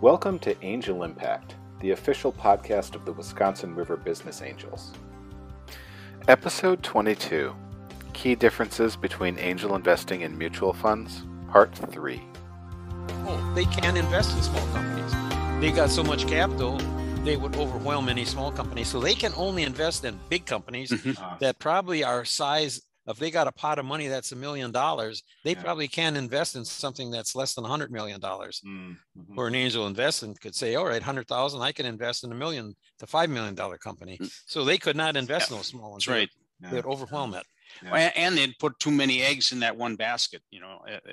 Welcome to Angel Impact, the official podcast of the Wisconsin River Business Angels. Episode 22 Key Differences Between Angel Investing and Mutual Funds, Part 3. Oh, they can invest in small companies. They got so much capital, they would overwhelm any small company. So they can only invest in big companies Mhm. that probably are size. If they got a pot of money that's a million dollars, they Yeah. probably can invest in something that's less than a hundred million dollars. Mm, mhm. Where an angel investment could say, all right, hundred thousand, I can invest in a million to five million dollar company. Mm. So they could not invest in those small ones. That's right. Yeah. They would overwhelm it. Yeah. And they'd put too many eggs in that one basket, you know, uh, uh,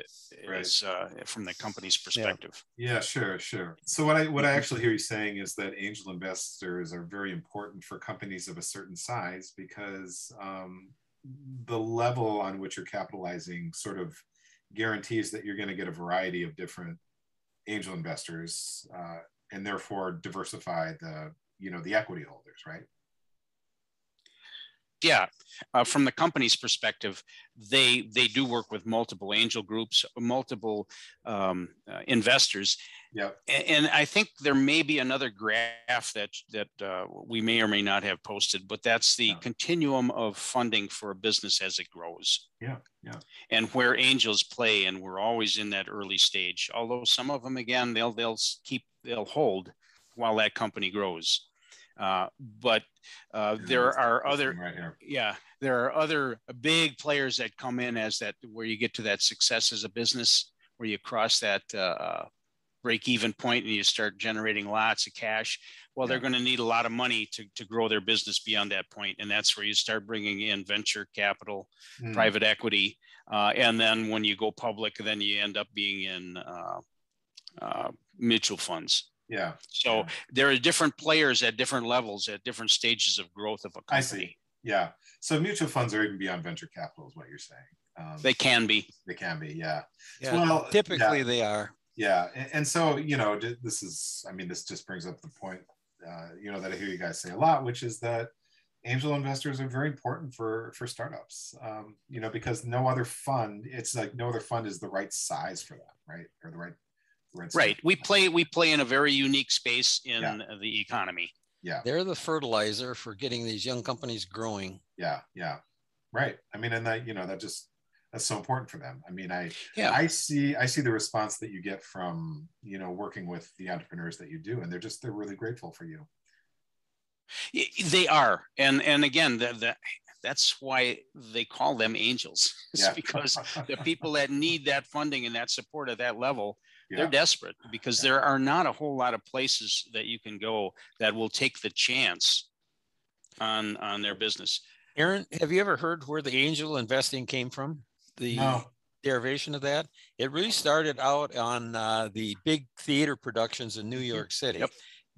Right. is, uh, from the company's perspective. Yeah, sure, sure. So what I what I actually hear you saying is that angel investors are very important for companies of a certain size because um, the level on which you're capitalizing sort of guarantees that you're going to get a variety of different angel investors uh, and therefore diversify the you know the equity holders, right? Yeah, uh, from the company's perspective, they they do work with multiple angel groups, multiple um, uh, investors, Yep. A- and I think there may be another graph that that uh, we may or may not have posted, but that's the Yeah. continuum of funding for a business as it grows. Yeah, yeah. And where angels play, and we're always in that early stage. Although some of them, again, they'll they'll keep they'll hold while that company grows. Uh, but uh, there are other right yeah there are other big players that come in as that where you get to that success as a business where you cross that uh, break even point and you start generating lots of cash. Well they're going to need a lot of money to, to grow their business beyond that point and that's where you start bringing in venture capital Mm, private equity uh, and then when you go public then you end up being in uh, uh, mutual funds Yeah, so Yeah. there are different players at different levels at different stages of growth of a company I see. Yeah. So mutual funds are even beyond venture capital, is what you're saying. Um, they can be they can be, yeah. Yeah, Well, typically yeah. they are. Yeah, and, and so you know, this is, I mean, this just brings up the point, uh, you know, that I hear you guys say a lot, which is that angel investors are very important for for startups. Um, you know, because no other fund, it's like no other fund is the right size for that, right? Or the right, the right. right we play we play in a very unique space in Yeah. the economy Yeah, They're the fertilizer for getting these young companies growing. yeah, yeah. Right. I mean, and that you know that just that's so important for them. I mean, I Yeah. I see I see the response that you get from you know working with the entrepreneurs that you do, and they're just they're really grateful for you. They are and and again the, the, that's why they call them angels It's Yeah. because the people that need that funding and that support at that level Yeah. they're desperate because there are not a whole lot of places that you can go that will take the chance on on their business Aaron, have you ever heard where the angel investing came from? The No. derivation of that? It really started out on uh, the big theater productions in New York City. Yep.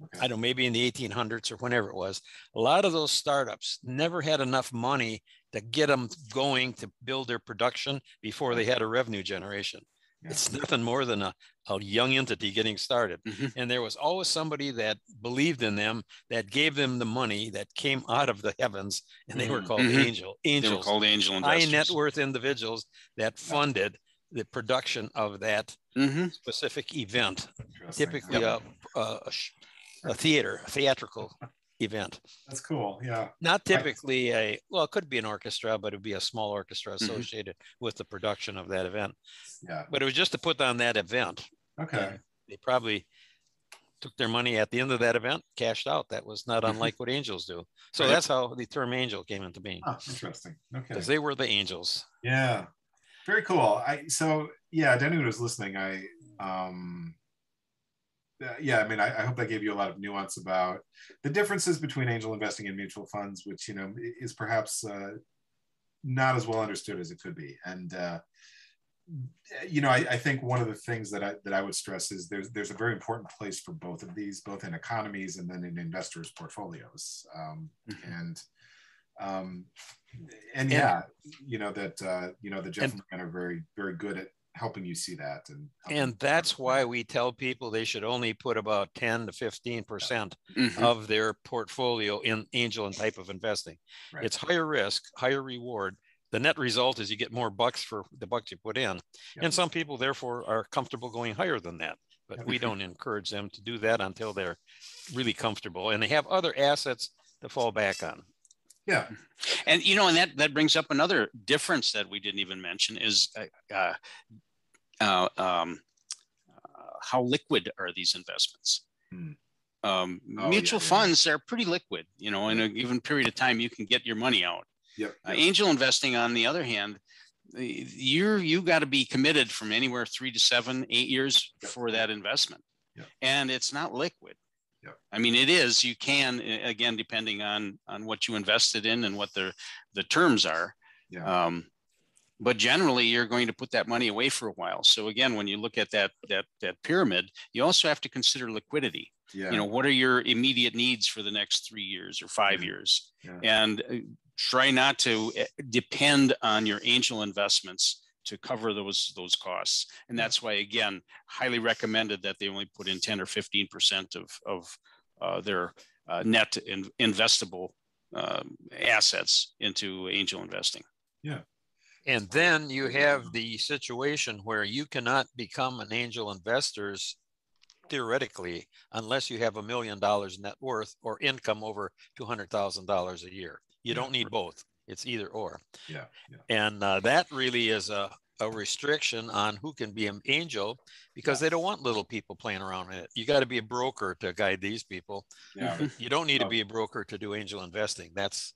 Okay. I don't know, maybe in the 1800s or whenever it was. A lot of those startups never had enough money to get them going to build their production before they had a revenue generation. Yeah. It's nothing more than a, a young entity getting started. Mhm. And there was always somebody that believed in them, that gave them the money that came out of the heavens, and they were Mhm. called Mhm. angel they were angels, called angel high investors net worth individuals that funded the production of that Mhm. specific event, typically Yep. a, a, a a theater, a theatrical event. That's cool. Yeah. Not typically a, well, it could be an orchestra, but it'd be a small orchestra Mhm. associated with the production of that event. Yeah. But it was just to put on that event. Okay. And They probably took their money at the end of that event, cashed out. That was not Mhm. unlike what angels do. So Right. that's how the term angel came into being Oh, interesting. Okay. because they were the angels. Yeah. Very cool. I so yeah, to anyone who's listening, I um yeah, I mean, I, I hope that gave you a lot of nuance about the differences between angel investing and mutual funds, which you know is perhaps uh, not as well understood as it could be. And uh, you know, I, I think one of the things that I that I would stress is there's there's a very important place for both of these, both in economies and then in investors' portfolios. Um, Mhm. and um, and yeah, you know that uh, you know the Jeff and Ryan are very very good at helping you see that and And that's understand why we tell people they should only put about 10 to 15% Mhm. of their portfolio in angel and type of investing. Right. It's higher risk, higher reward. The net result is you get more bucks for the bucks you put in. Yeah. And some people, therefore, are comfortable going higher than that. but we don't encourage them to do that until they're really comfortable and they have other assets to fall back on. Yeah. And you know, and that that brings up another difference that we didn't even mention is uh, uh, uh um, uh, how liquid are these investments? Hmm. Um, oh, mutual yeah, funds yeah. are pretty liquid. You know, in a given period of time, you can get your money out. Yep. Uh, angel investing, on the other hand, you're you got to be committed from anywhere three to seven, eight years yep. for that investment, yep. and it's not liquid. Yep. I mean, it is. You can again, depending on on what you invested in and what the the terms are. Yeah. Um, but generally, you're going to put that money away for a while. So again, when you look at that that that pyramid, you also have to consider liquidity. Yeah. You know, what are your immediate needs for the next three years or five years? Yeah. And uh, try not to eh, depend on your angel investments to cover those those costs and that's why again highly recommended that they only put in 10 or 15 percent of of uh, their uh, net in, investable uh, assets into angel investing yeah and then you have the situation where you cannot become an angel investors theoretically unless you have a million dollars net worth or income over $200000 a year you don't need both. It's either or. Yeah. yeah. And uh, that really is a, a restriction on who can be an angel because they don't want little people playing around in it. You got to be a broker to guide these people. Yeah. You don't need to be a broker to do angel investing. That's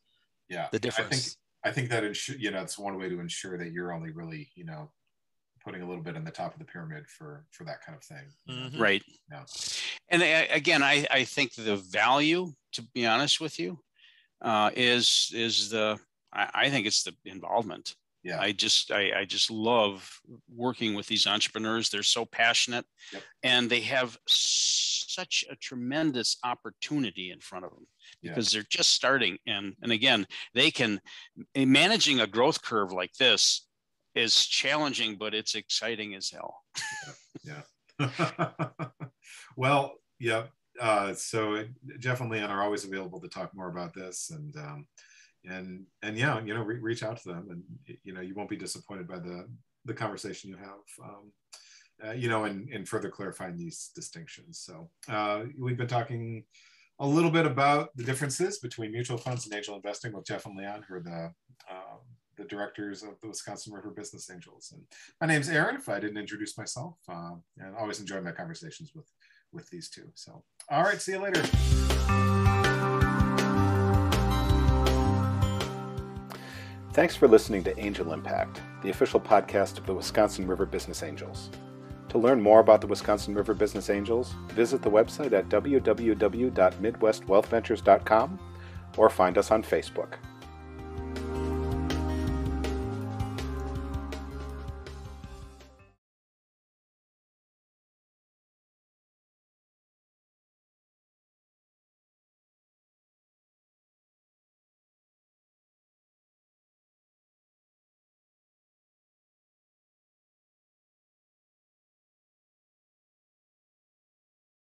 yeah the difference. I think I that ensure you know it's one way to ensure that you're only really you know putting a little bit in the top of the pyramid for for that kind of thing. Mm-hmm. Right. Yeah. And I, again, I I think the value, to be honest with you, uh, is is the I, I, think it's the involvement. Yeah. I just I, I just love working with these entrepreneurs. They're so passionate, yep. and they have such a tremendous opportunity in front of them because yeah. they're just starting. And and again, they can managing a growth curve like this is challenging, but it's exciting as hell. yeah. yeah. well, yeah uh, so Jeff and Leon are always available to talk more about this, and um, and and yeah, you know, re- reach out to them, and you know, you won't be disappointed by the the conversation you have. Um, uh, you know, and, and further clarifying these distinctions. So uh, we've been talking a little bit about the differences between mutual funds and angel investing with Jeff and Leon, who are the um, the directors of the Wisconsin River Business Angels. And my name's Aaron. If I didn't introduce myself, uh, and always enjoy my conversations with with these two. So, all right, see you later. Thanks for listening to Angel Impact, the official podcast of the Wisconsin River Business Angels. To learn more about the Wisconsin River Business Angels, visit the website at www.midwestwealthventures.com or find us on Facebook.